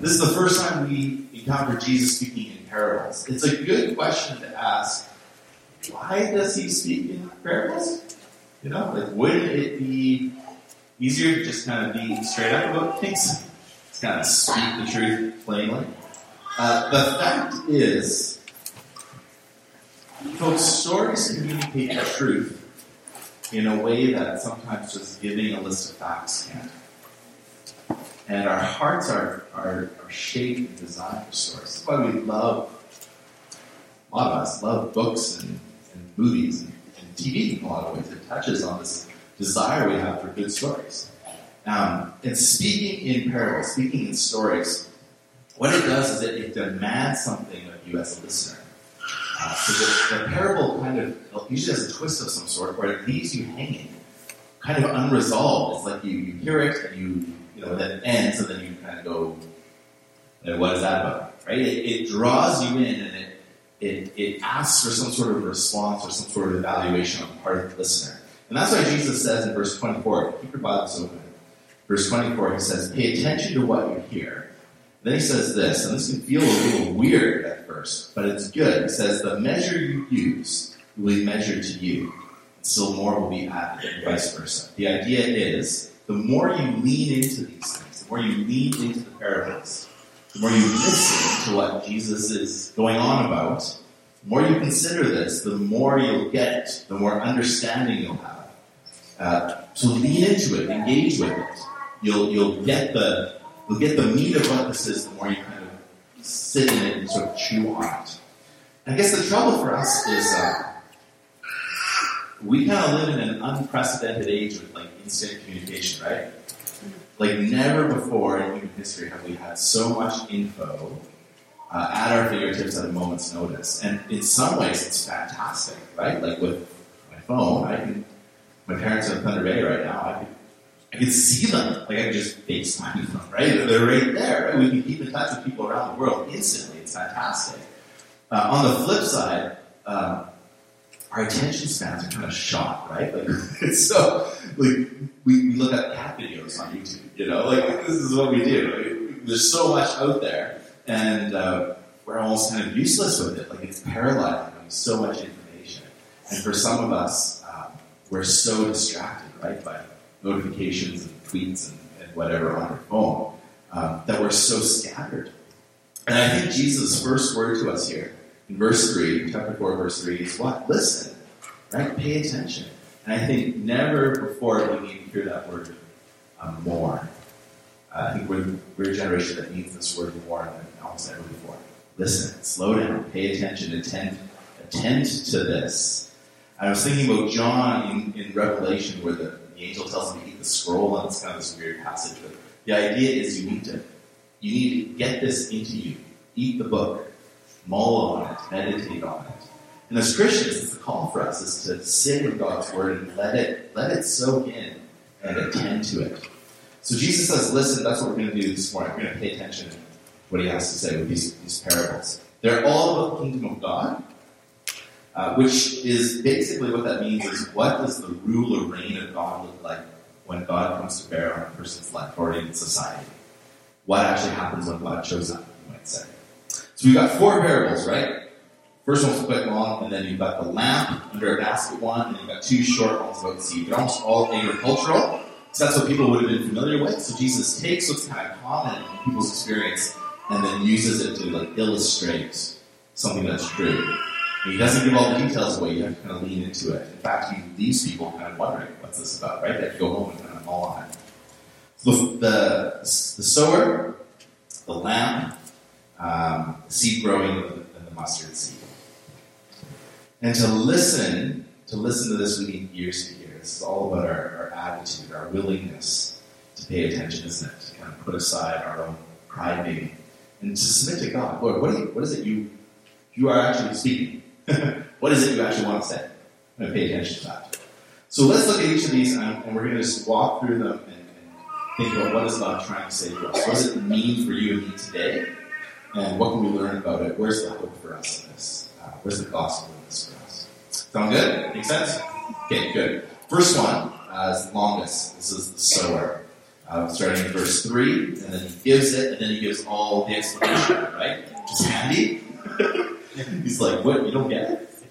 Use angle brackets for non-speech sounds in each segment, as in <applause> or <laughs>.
This is the first time we encounter Jesus speaking in parables. It's a good question to ask. Why does he speak in parables? You know, like wouldn't it be easier to just kind of be straight up about things? Just kind of speak the truth plainly. Uh, the fact is, folks, stories communicate the truth in a way that sometimes just giving a list of facts can't. And our hearts are, are, are shaped and designed for stories. That's why we love, a lot of us love books and, and movies and, and, TV in a lot of ways. It touches on this desire we have for good stories. Um, and speaking in parables, speaking in stories, what it does is it, it demands something of you as a listener. Uh, so the, the, parable kind of usually has a twist of some sort where it leaves you hanging, kind of unresolved. It's like you, you hear it and you you know, then ends, and then you kind of go, what is that about? Right? It, it draws you in and it, it, it asks for some sort of response or some sort of evaluation on the part of the listener. And that's why Jesus says in verse 24, keep your Bibles open. Verse 24, he says, pay attention to what you hear. Then he says this, and this can feel a little weird at first, but it's good. He says, the measure you use will be measured to you, still more will be added, and vice versa. The idea is the more you lean into these things, the more you lean into the parables, the more you listen to what Jesus is going on about, the more you consider this, the more you'll get, the more understanding you'll have. Uh, so lean into it, engage with it. You'll you'll get the you'll get the meat of what this is. The more you kind of sit in it and sort of chew on it. I guess the trouble for us is. Uh, we kind of live in an unprecedented age with like instant communication, right? Like never before in human history have we had so much info uh, at our fingertips at a moment's notice. And in some ways, it's fantastic, right? Like with my phone, I can. My parents are in Thunder Bay right now. I can, I can see them. Like I can just FaceTime them, right? They're right there. Right? We can keep in touch with people around the world instantly. It's fantastic. Uh, on the flip side. Um, our attention spans are kind of shot, right? Like, <laughs> so, like, we, we look at cat videos on YouTube, you know, like, this is what we do. Like, there's so much out there, and uh, we're almost kind of useless with it. Like, it's paralyzing, having so much information. And for some of us, um, we're so distracted, right, by notifications and tweets and, and whatever on our phone, um, that we're so scattered. And I think Jesus' first word to us here in verse 3, chapter 4, verse 3 is what? Listen, right? Pay attention. And I think never before do we need to hear that word um, more. Uh, I think we're, we're a generation that needs this word more than almost ever before. Listen, slow down, pay attention, attend, attend to this. I was thinking about John in, in Revelation where the, the angel tells him to eat the scroll, and it's kind of this weird passage. But the idea is you need to you need to get this into you. Eat the book mull on it, meditate on it. And as Christians, the call for us is to sit with God's word and let it let it soak in and attend to it. So Jesus says, listen, that's what we're going to do this morning. We're going to pay attention to what he has to say with these, these parables. They're all about the kingdom of God, uh, which is basically what that means is what does the rule or reign of God look like when God comes to bear on a person's life or in society? What actually happens when God shows up, you might say. So we've got four parables, right? First one's quite long, and then you've got the lamp under a basket one, and you've got two short ones about the seed. They're almost all agricultural, so that's what people would have been familiar with. So Jesus takes what's kind of common in people's experience and then uses it to like illustrate something that's true. And he doesn't give all the details away, you have to kind of lean into it. In fact, he leaves people kind of wondering, what's this about, right? They have to go home and kind of mull on it. So the, the, the sower, the lamp, um, seed growing than the mustard seed. And to listen, to listen to this, we need ears to hear. This is all about our, our attitude, our willingness to pay attention, isn't it? To kind of put aside our own pride, maybe, and to submit to God. Lord, what, you, what is it you you are actually speaking? <laughs> what is it you actually want to say? I'm going to pay attention to that. So let's look at each of these, and, and we're going to just walk through them and, and think about what is God trying to say to us. What does it mean for you and me today? And what can we learn about it? Where's the hope for us in this? Uh, where's the gospel in this for us? Sound good? Make sense? Okay, good. First one uh, is the longest. This is the sower. uh, starting in verse 3, and then he gives it, and then he gives all the explanation, right? Is handy. <laughs> He's like, what, you don't get it?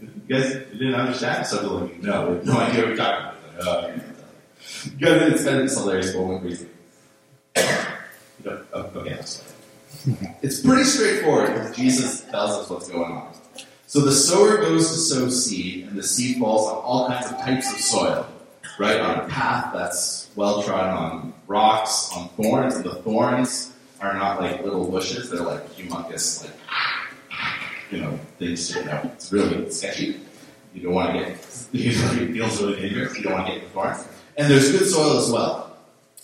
You guys didn't understand? So they're like, no, we have no idea what you're talking about. Oh, okay. You guys, it's kind of hilarious. You <coughs> know, oh, okay. It's pretty straightforward because Jesus tells us what's going on. So the sower goes to sow seed, and the seed falls on all kinds of types of soil, right? On a path that's well trodden, on rocks, on thorns, and the thorns are not like little bushes; they're like humongous, like you know, things sticking out. It's really sketchy. You don't want to get. <laughs> It feels really dangerous. You don't want to get the thorns. And there's good soil as well.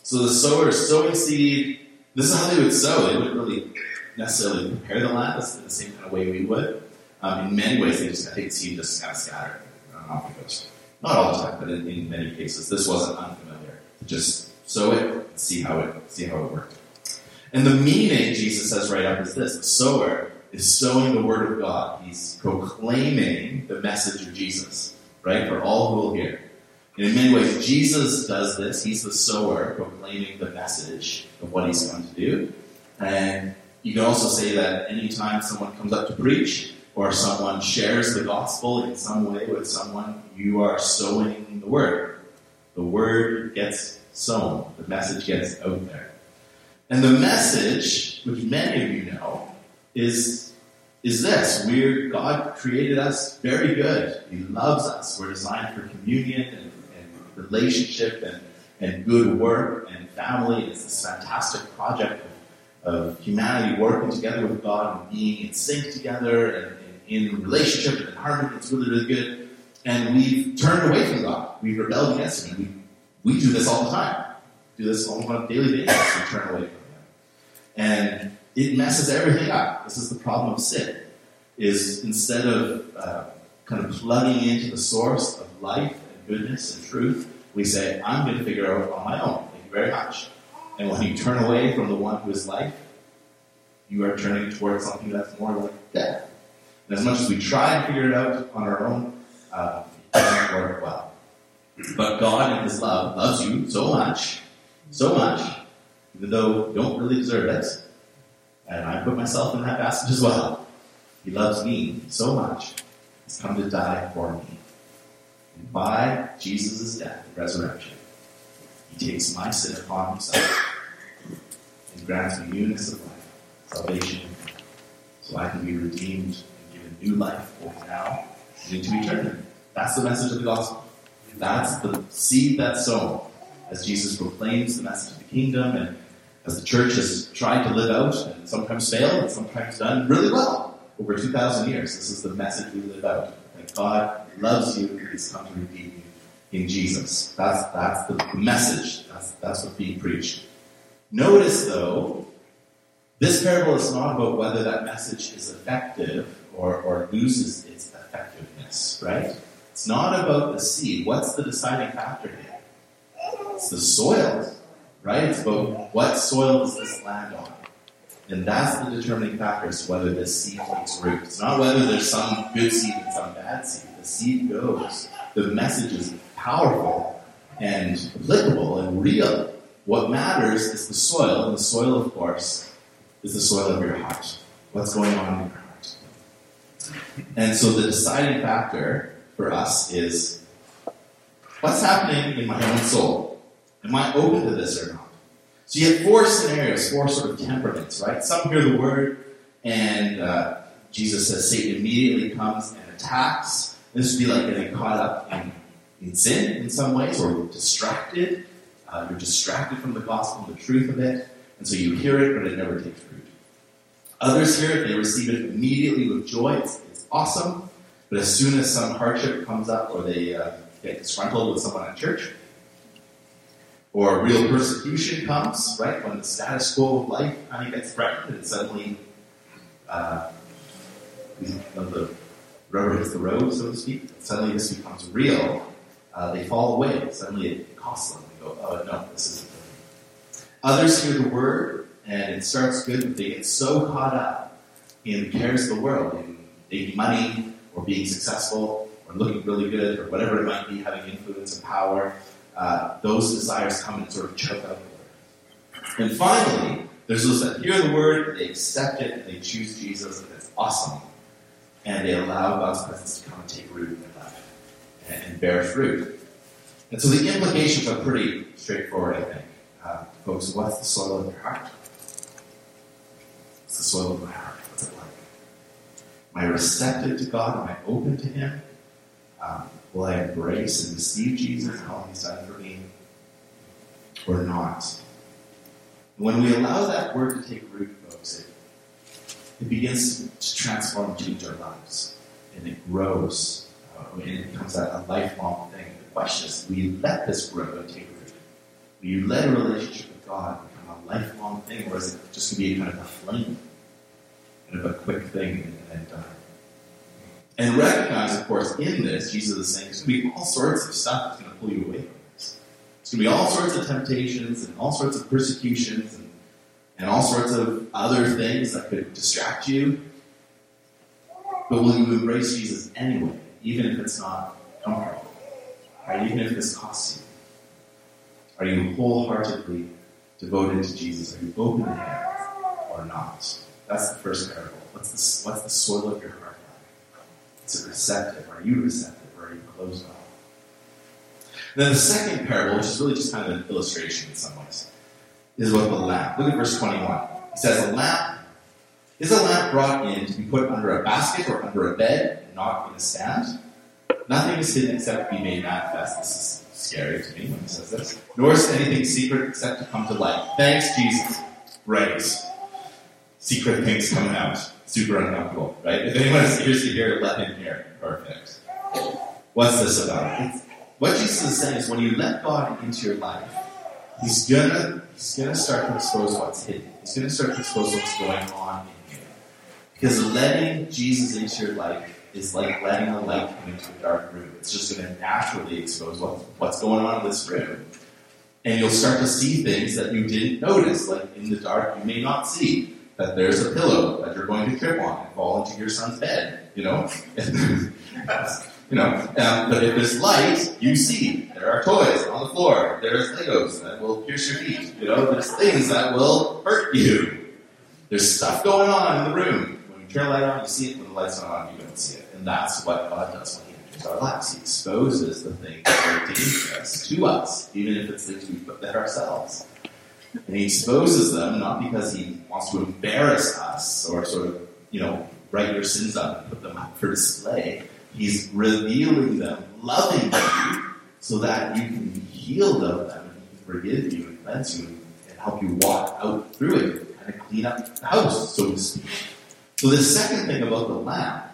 So the sower is sowing seed. This is how they would sow. They wouldn't really necessarily prepare the land the same kind of way we would. Um, in many ways, they just I think seed just kind of scattered off the coast. Not all the time, but in, in many cases, this wasn't unfamiliar. Just sow it, see how it see how it worked. And the meaning Jesus says right up is this: the sower is sowing the word of God. He's proclaiming the message of Jesus, right, for all who will hear. And in many ways, Jesus does this. He's the sower proclaiming the message of what he's come to do. And you can also say that anytime someone comes up to preach or someone shares the gospel in some way with someone, you are sowing the word. The word gets sown, the message gets out there. And the message, which many of you know, is, is this. We're, God created us very good. He loves us. We're designed for communion and, and relationship and, and good work and family. It's this fantastic project of, of humanity working together with God and being in sync together and, and in relationship and harmony. It's really, really good. And we've turned away from God. We've rebelled against Him. We, we do this all the time. Do this on a daily basis. We turn away from Him. And it messes everything up. This is the problem of sin. Is instead of uh, kind of plugging into the source of life and goodness and truth, we say, I'm going to figure it out on my own. Thank you very much. And when you turn away from the one who is life, you are turning towards something that's more like death. And as much as we try and figure it out on our own, uh, it doesn't work well. But God in His love loves you so much, so much, even though you don't really deserve it. And I put myself in that basket as well. He loves me so much, He's come to die for me. And by Jesus' death and resurrection, He takes my sin upon Himself and grants me newness of life, salvation, so I can be redeemed and given new life both now and into eternity. That's the message of the gospel. That's the seed that's sown as Jesus proclaims the message of the kingdom and as the church has tried to live out and sometimes failed and sometimes done really well over 2,000 years. This is the message we live out. That God loves you and He's come to redeem you in Jesus. That's, that's the message. That's, that's what's being preached. Notice, though, this parable is not about whether that message is effective or, or loses its effectiveness, right? It's not about the seed. What's the deciding factor here? It's the soil, right? It's about what soil does this land on. And that's the determining factor as to whether this seed takes root. It's not whether there's some good seed and some bad seed. The seed goes. The message is powerful and applicable and real. What matters is the soil, and the soil, of course, is the soil of your heart. What's going on in your heart? And so the deciding factor for us is what's happening in my own soul? Am I open to this or not? So you have four scenarios, four sort of temperaments, right? Some hear the word, and uh, Jesus says Satan immediately comes and attacks. This would be like getting caught up in, in sin in some ways, or distracted. Uh, you're distracted from the gospel, the truth of it, and so you hear it, but it never takes root. Others hear it, they receive it immediately with joy. It's, it's awesome, but as soon as some hardship comes up, or they uh, get disgruntled with someone at church, or real persecution comes, right? When the status quo of life kind of gets threatened and suddenly uh, the rubber hits the road, so to speak, suddenly this becomes real, uh, they fall away. Suddenly it costs them. They go, oh no, this isn't good. Others hear the word and it starts good, but they get so caught up in the cares of the world, in making money or being successful or looking really good or whatever it might be, having influence and power, uh, those desires come and sort of choke out the word. And finally, there's those that hear the word, they accept it, and they choose Jesus, and it's awesome. And they allow God's presence to come and take root in their life and, and bear fruit. And so the implications are pretty straightforward, I think. Uh, folks, what's the soil of your heart? What's the soil of my heart? What's it like? Am I receptive to God? Am I open to Him? Um, will I embrace and receive Jesus and all He's done for me? Or not? When we allow that word to take root, it, begins to transform change our lives. And it grows. Uh, and it becomes a, a lifelong thing. The question is, will you let this grow and take root? Will you let a relationship with God become a lifelong thing, or is it just going to be kind of a flame? Kind of a quick thing and then done? And recognize, of course, in this, Jesus is saying there's going to be all sorts of stuff that's going to pull you away from this. There's going to be all sorts of temptations and all sorts of persecutions and, all sorts of other things that could distract you. But will you embrace Jesus anyway, even if it's not comfortable? Right? Even if this costs you? Are you wholeheartedly devoted to Jesus? Are you open to Him or not? That's the first parable. What's the, what's the soil of your heart like? Is it receptive? Are you receptive or are you closed off? Then the second parable, which is really just kind of an illustration in some ways, is about the lamp. Look at verse 21. It says, A lamp is a lamp brought in to be put under a basket or under a bed, and not in a stand? Nothing is hidden except to be made manifest. This is scary to me when he says this. Nor is anything secret except to come to light. Thanks, Jesus. Right. Secret things coming out. Super uncomfortable, right? If anyone is to hear, let him hear. Perfect. What's this about? It's, what Jesus is saying is when you let God into your life, He's gonna He's gonna start to expose what's hidden. He's gonna start to expose what's going on in you. Because letting Jesus into your life is like letting the light come into a dark room. It's just going to naturally expose what, what's going on in this room. And you'll start to see things that you didn't notice. Like in the dark, you may not see that there's a pillow that you're going to trip on and fall into your son's bed. You know, <laughs> you know. Um, but if there's light, you see there are toys on the floor. There's Legos that will pierce your feet. You know, there's things that will hurt you. There's stuff going on in the room. When you turn the light on, you see it. When the light's not on, you don't see it. And that's what God does when He enters our lives. He exposes the things that are dangerous to us, even if it's things we put there ourselves. And He exposes them not because He wants to embarrass us or sort of, you know, write your sins up and put them up for display. He's revealing them, loving you, so that you can of them and He can forgive you and cleanse you and help you walk out through it, kind of clean up the house, so to speak. So the second thing about the lamp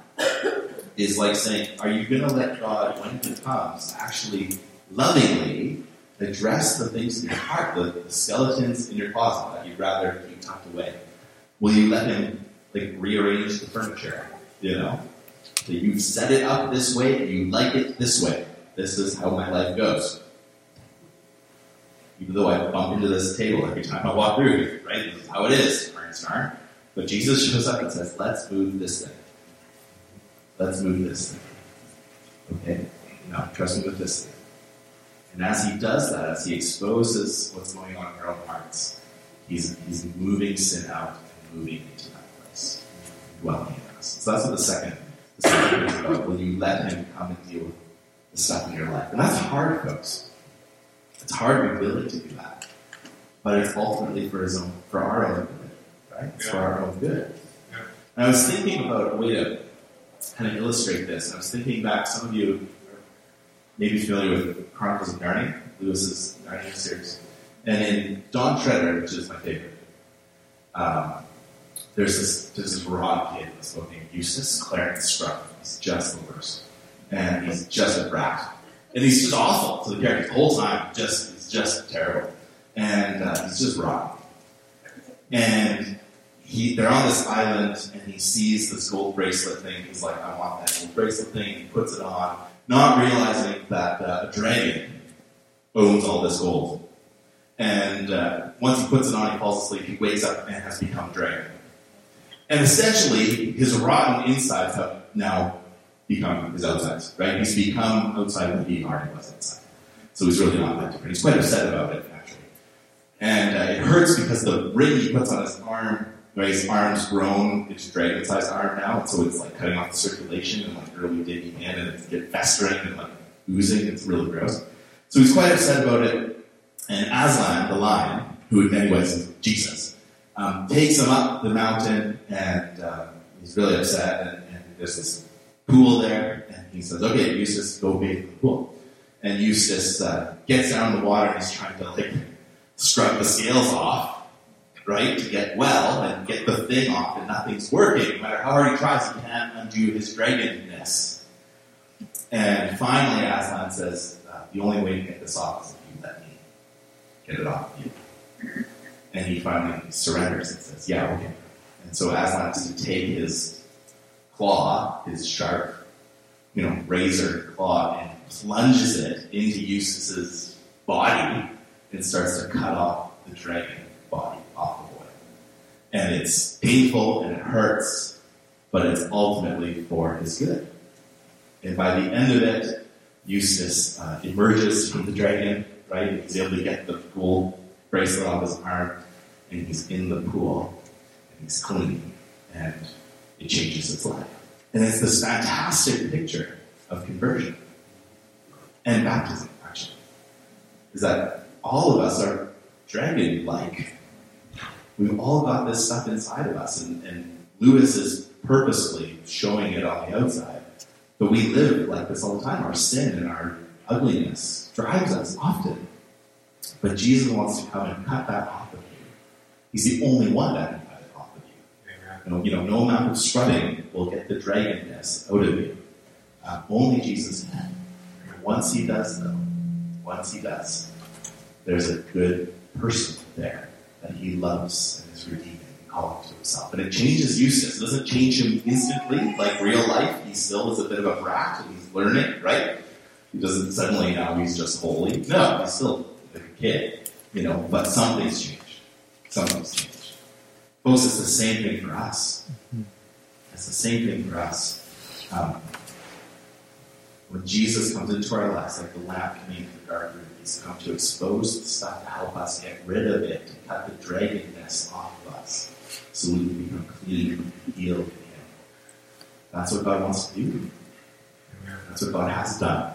is like saying, are you going to let God, when He comes, actually lovingly address the things in your heart, the, the skeletons in your closet that you'd rather keep tucked away? Will you let Him like rearrange the furniture? You know, you've set it up this way, and you like it this way. This is how my life goes. Even though I bump into this table every time I walk through right? This is how it is, star. But Jesus shows up and says, "Let's move this thing." Let's move this thing. Okay? Now, trust me with this thing. And as he does that, as he exposes what's going on in our own hearts, he's, he's moving sin out and moving into that place, dwelling in us. So that's what the second, the second is about. Will you let him come and deal with the stuff in your life? And that's hard, folks. It's hard to be willing to do that. But it's ultimately for his own, for our own good, right? It's yeah. for our own good. Yeah. And I was thinking about a way to kind of illustrate this. I was thinking back, some of you may be familiar with Chronicles of Narnia, Lewis's Narnia series. And in Dawn Treader, which is my favorite, um, there's this this raw kid in this book named Eustace Clarence Scrubb. He's just the worst. And he's just a brat. And he's just awful to the character the whole time. Just he's just terrible. And uh, he's just rotten. And he, they're on this island and he sees this gold bracelet thing. He's like, I want that gold bracelet thing. He puts it on, not realizing that uh, a dragon owns all this gold. And uh, once he puts it on, he falls asleep. He wakes up and has become a dragon. And essentially, his rotten insides have now become his outsides, right? He's become outside what he already was inside. So he's really not that different. He's quite upset about it, actually. And uh, it hurts because the ring he puts on his arm, right, his arm's grown, it's dragon-sized arm now, so it's like cutting off the circulation and like really digging in, and it's get festering and like oozing. It's really gross. So he's quite upset about it. And Aslan, the lion, who in many ways is Jesus, um, takes him up the mountain, and uh, he's really upset. And, and there's this pool there, and he says, "Okay, Eustace, go bathe in the pool." And Eustace uh, gets down in the water, and he's trying to like scrub the scales off, right, to get well and get the thing off, and nothing's working. No matter how hard he tries, he can't undo his dragonness. And finally, Aslan says, uh, "The only way to get this off is if you let me get it off of you." Finally surrenders and says, "Yeah, okay." And so Aslan has to take his claw, his sharp, you know, razor claw, and plunges it into Eustace's body and starts to cut off the dragon body off the boy. And it's painful and it hurts, but it's ultimately for his good. And by the end of it, Eustace uh, emerges from the dragon, right? He's able to get the gold bracelet off his arm, and he's in the pool, and he's clean, and it changes his life. And it's this fantastic picture of conversion and baptism, actually. Is that all of us are dragon like. We've all got this stuff inside of us, and, and Lewis is purposely showing it on the outside. But we live like this all the time. Our sin and our ugliness drives us often. But Jesus wants to come and cut that off of you. He's the only one that can cut it off of you. You know, you know no amount of scrubbing will get the dragonness out of you. Uh, only Jesus can. And once he does, though, once he does, there's a good person there that he loves and is redeeming and calling to himself. And it changes Eustace. It doesn't change him instantly, like real life. He still is a bit of a brat and he's learning, right? He doesn't suddenly now he's just holy. No, he's still like a kid, you know, but something's changed. Folks, it's the same thing for us. It's the same thing for us. Um, when Jesus comes into our lives, like the lamp coming into the room, he's come to expose the stuff to help us get rid of it, to cut the dragonness off of us, so we can become clean and healed in Him. That's what God wants to do. That's what God has done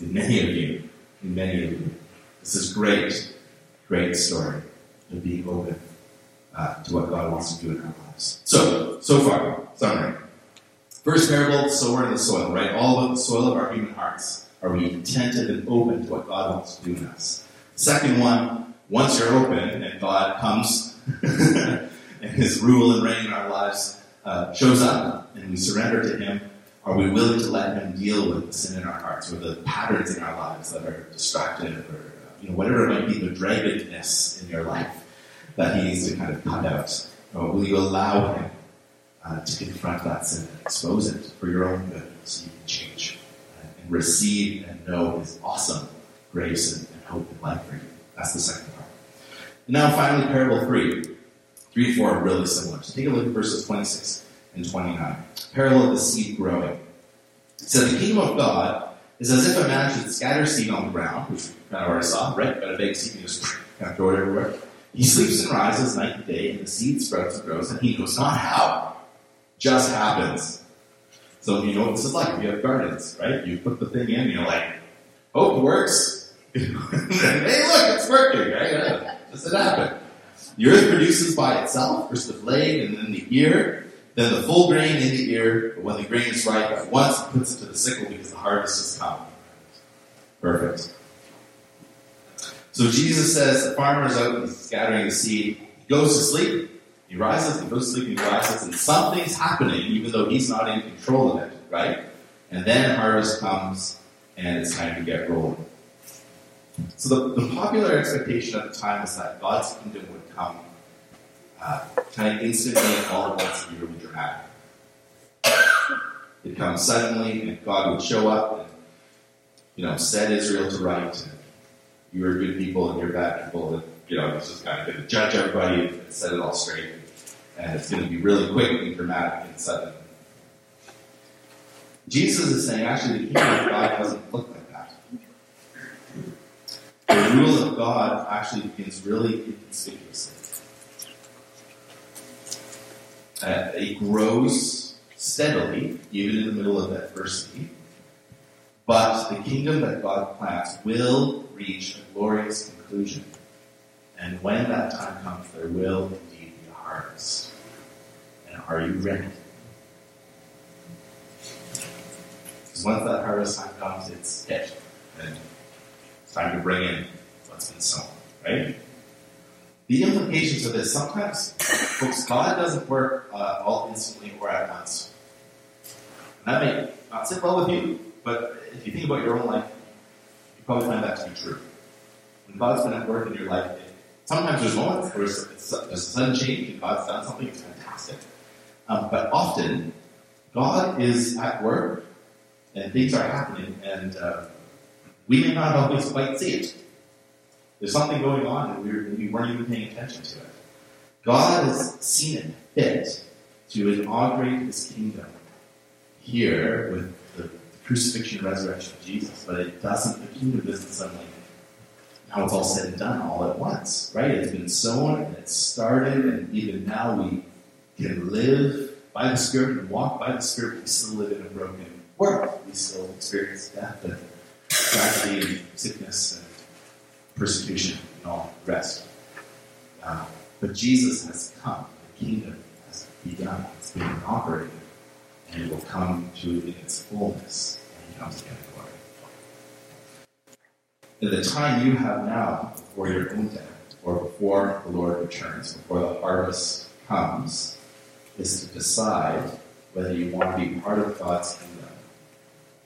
in many of you, in many of you. This is great, great story of being open uh, to what God wants to do in our lives. So, so far, summary. First parable, sower in the soil, right? All of the soil of our human hearts. Are we attentive and open to what God wants to do in us? Second one, once you're open and God comes <laughs> and His rule and reign in our lives uh, shows up and we surrender to Him, are we willing to let Him deal with the sin in our hearts or the patterns in our lives that are destructive or you know whatever it might be, the dragonness in your life that He needs to kind of cut out? Or will you allow Him uh, to confront that sin and expose it for your own good so you can change and receive and know His awesome grace and, and hope and life for you. That's the second part. And now, finally, parable three. Three and four are really similar. So take a look at verses 26 and 29. Parallel of the seed growing. It says, The kingdom of God is as if a man should scatter seed on the ground, which we kind of already saw, right? Got a big seed and just <laughs> kind of throw it everywhere. He sleeps and rises night and day, and the seed sprouts and grows, and he knows not how. Just happens. So you know what this is like. You have gardens, right? You put the thing in, you're like, oh, it works. <laughs> hey, look, it's working, right? Just it happened. The earth produces by itself, first the blade and then the ear, then the full grain in the ear. But when the grain is ripe, at once it puts it to the sickle because the harvest has come. Perfect. So Jesus says the farmer is out scattering the seed. He goes to sleep. He rises, he goes to sleep, he rises, and something's happening, even though he's not in control of it, right? And then harvest comes, and it's time to get rolling. So the, the popular expectation at the time was that God's kingdom would come uh, kind of instantly and all at once and really dramatic. It'd come suddenly, and God would show up and, you know, set Israel to right. You're good people and you're bad people. And, you know, he's just kind of going to judge everybody and set it all straight. And it's going to be really quick and dramatic and sudden. Jesus is saying, actually, the kingdom of God doesn't look like that. The rule of God actually begins really inconspicuously. Uh, it grows steadily, even in the middle of adversity. But the kingdom that God plans will reach a glorious conclusion. And when that time comes, there will indeed be a harvest. And are you ready? Because once that harvest time comes, it's hit. And it's time to bring in what's been sown, right? The implications of this, sometimes, folks, God doesn't work uh, all instantly or at once. And that may not sit well with you, but if you think about your own life, you probably find that to be true. When God's been at work in your life, sometimes there's moments where there's a sudden change and God's done something, it's fantastic. Um, but often, God is at work and things are happening, and uh, we may not always quite see it. There's something going on, and we, we weren't even paying attention to it. God has seen it fit to inaugurate His kingdom here with crucifixion resurrection of Jesus, but it doesn't. The kingdom doesn't suddenly now it's all said and done all at once, right? It's been sown and it's started, and even now we can live by the Spirit and walk by the Spirit. We still live in a broken world. We still experience death and tragedy and sickness and persecution and all the rest. Uh, but Jesus has come. The kingdom has begun. It's been inaugurated. And it will come to its fullness when he comes again in glory. And the time you have now before your own death, or before the Lord returns, before the harvest comes, is to decide whether you want to be part of God's kingdom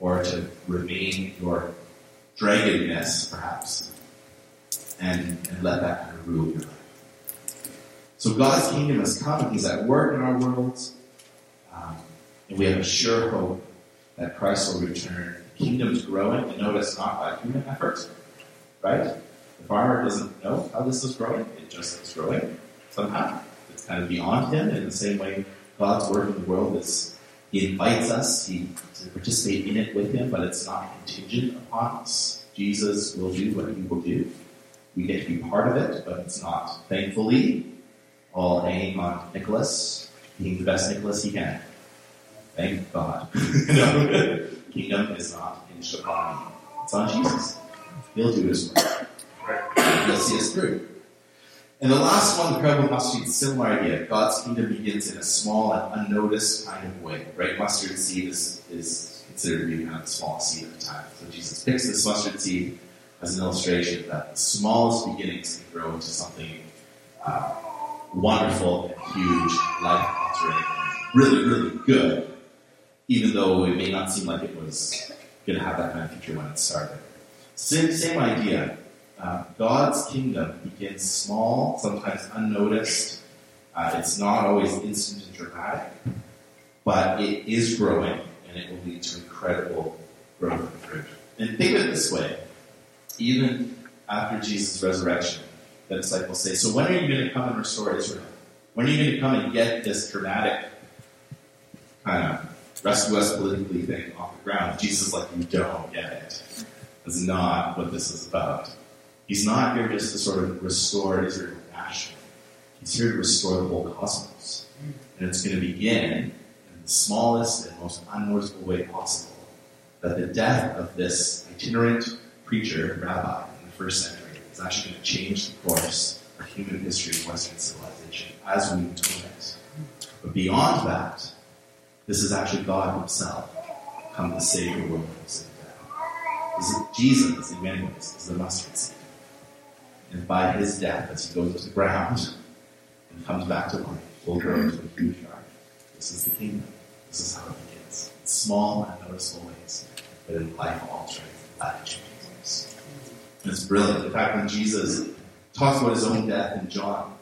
or to remain your dragonness, perhaps, and, and let that kind of rule your life. So God's kingdom has come. He's at work in our worlds. Um, and we have a sure hope that Christ will return. The kingdom's growing, and notice not by human effort, right? The farmer doesn't know how this is growing. It just is growing somehow. It's kind of beyond him in the same way God's work in the world is, he invites us he, to participate in it with him, but it's not contingent upon us. Jesus will do what he will do. We get to be part of it, but it's not, thankfully, all hanging on Nicholas being the best Nicholas he can. Thank God. <laughs> no, kingdom is not in Shabbat. It's on Jesus. He'll do his work. He'll see us through. And the last one, the parable of mustard seed, similar idea. God's kingdom begins in a small and unnoticed kind of way, right? Mustard seed is, is considered to be kind of the smallest seed at the time. So Jesus picks this mustard seed as an illustration that the smallest beginnings can grow into something uh, wonderful and huge, life-altering, really, really good, even though it may not seem like it was going to have that kind of future when it started. Same, same idea. Uh, God's kingdom begins small, sometimes unnoticed. Uh, it's not always instant and dramatic, but it is growing, and it will lead to incredible growth and fruit. And think of it this way: even after Jesus' resurrection, the disciples say, "So when are you going to come and restore Israel? When are you going to come and get this dramatic kind of rescue us politically thing off the ground?" Jesus is like, "You don't get it. That's not what this is about." He's not here just to sort of restore Israel nationally. He's here to restore the whole cosmos. And it's going to begin in the smallest and most unnoticeable way possible. That the death of this itinerant preacher, rabbi, in the first century is actually going to change the course of human history of Western civilization as we know it. But beyond that, this is actually God Himself come to save the world from sin. This is Jesus, in many ways, is the mustard seed. And by his death, as he goes to the ground and comes back to life, will grow into a huge garden. This is the kingdom. This is how it begins. In small and noticeable ways, but in life altering, life changing ways. And it's brilliant. In fact, when Jesus talks about his own death in John,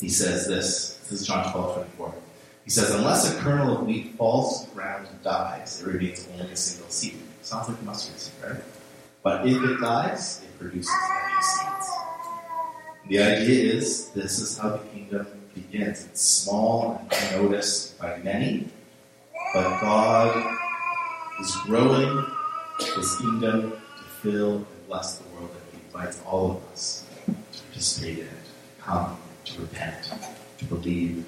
he says this. This is John 12, 24. He says, Unless a kernel of wheat falls to the ground and dies, it remains only a single seed. Sounds like a mustard seed, right? But if it dies, it produces many seeds. The idea is this is how the kingdom begins. It's small and unnoticed by many, but God is growing his kingdom to fill and bless the world that he invites all of us to participate in come, to repent, to believe,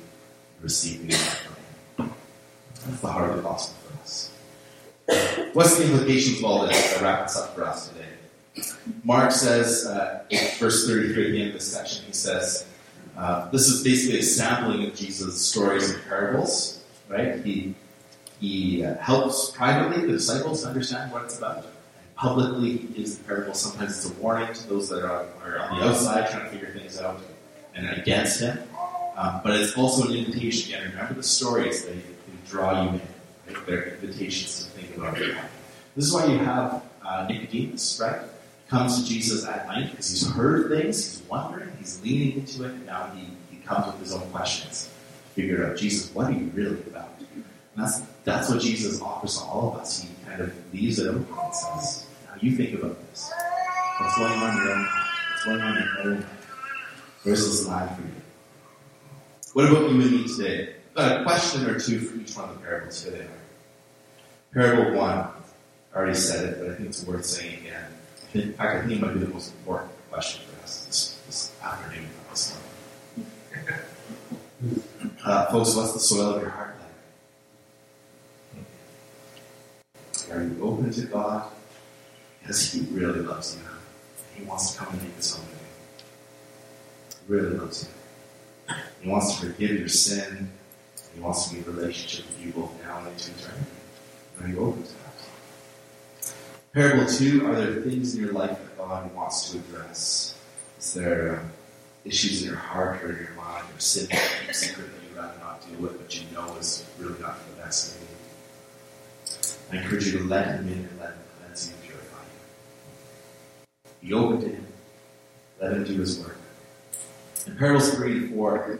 Him. That's the heart of the gospel for us. What's the implications of all this that wrap this up for us today? Mark says, uh, verse 33 at the end of this section, he says, uh, this is basically a sampling of Jesus' stories and parables, right? He, he uh, helps privately the disciples understand what it's about. And publicly, he gives the parable. Sometimes it's a warning to those that are, are on the outside trying to figure things out and against him. Um, but it's also an invitation again. Remember the stories, they, they draw you in. Right? They're invitations to think about it. This is why you have uh, Nicodemus, right? Comes to Jesus at night because he's heard things, he's wondering, he's leaning into it, and now he, he comes with his own questions. Figure out, Jesus, what are you really about? And that's, that's what Jesus offers to all of us. He kind of leaves it open and says, Now you think about this. What's going on in your own What's going on in your own? Where's this line for you? What about you and me today? I've got a question or two for each one of the parables today. Parable one, I already said it, but I think it's worth saying again. In fact, I think it might be the most important question for us this, this afternoon, this. <laughs> Uh, folks, what's the soil of your heart like? Are you open to God? Because He really loves you. He wants to come and make His home. He really loves you. He wants to forgive your sin. He wants to be in relationship with you both now and into eternity. Are you open to that? Parable two, are there things in your life that God wants to address? Is there um, issues in your heart or in your mind or sin that secret that you'd rather not deal with, but you know is really not for the best of you? I encourage you to let Him in and let Him cleanse you and purify you. Be open to Him. Let Him do His work. In parables three and four,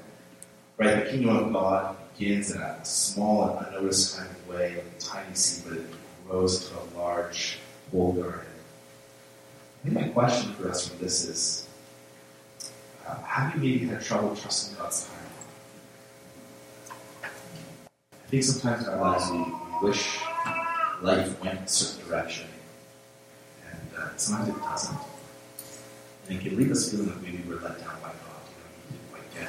right, the kingdom of God begins in a small and unnoticed kind of way, like a tiny seed, but it grows into a large whole garden. I think my question for us from this is uh, have you maybe had trouble trusting God's timing? I think sometimes in our lives we, wish life went a certain direction, and uh, sometimes it doesn't. And it can leave us feeling like maybe we're let down by God.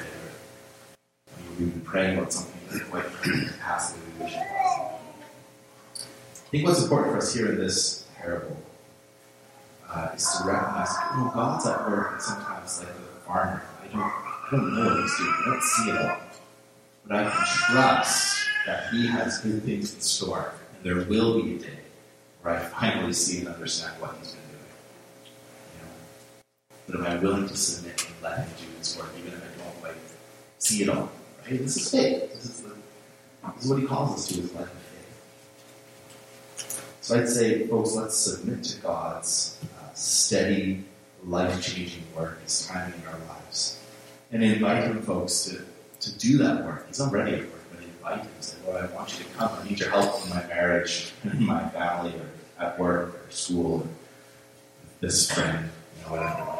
You know, we didn't quite get it, or maybe we've been praying about something that didn't quite come to pass the way we wish it was. I think what's important for us here in this parable uh, is to recognize, you know, God's at work, and sometimes like the farmer, I don't, I don't know what he's doing, I don't see it all, but I can trust that He has good things in store, and there will be a day where I finally see and understand what He's been doing. You know? But am I willing to submit and let Him do His work, even if I see it all? Right? This is faith. This is, the, this is what He calls us to, is life of faith. So I'd say, folks, let's submit to God's uh, steady, life-changing work, His timing in our lives, and invite Him, folks, to, to do that work. He's already at work, but invite Him. Say, Lord, I want you to come. I need your help in my marriage, in my family, or at work, or school, or this friend, you know, whatever.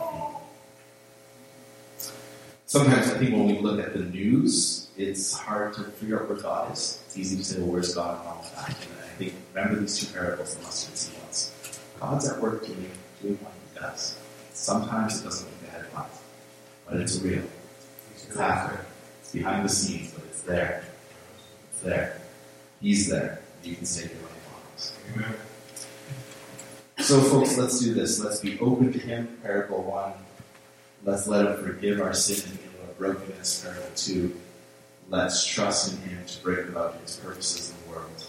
Sometimes I think when we look at the news, it's hard to figure out where God is. It's easy to say, well, where's God and all of that? And I think, remember these two parables, the mustard and seed ones. God's at work doing, doing what he does. Sometimes it doesn't make the headlines, but it's real. It's happening. It's behind the scenes, but it's there. It's there. He's there. You can stay here when he wants. So, folks, let's do this. Let's be open to him, parable one. Let's let him forgive our sin brokenness, parable two. Let's trust in him to bring about his purposes in the world.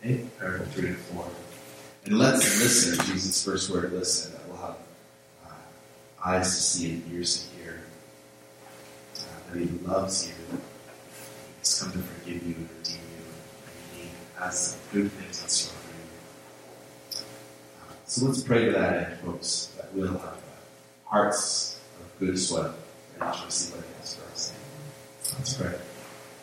Okay? Three and four. And let's listen, Jesus' first word, listen, that we'll have uh, eyes to see and ears to hear. Uh, that he loves you. He's come to forgive you and redeem you. And he has good things in store for you. Uh, so let's pray to that end, folks, that we'll have hearts of good soil receive what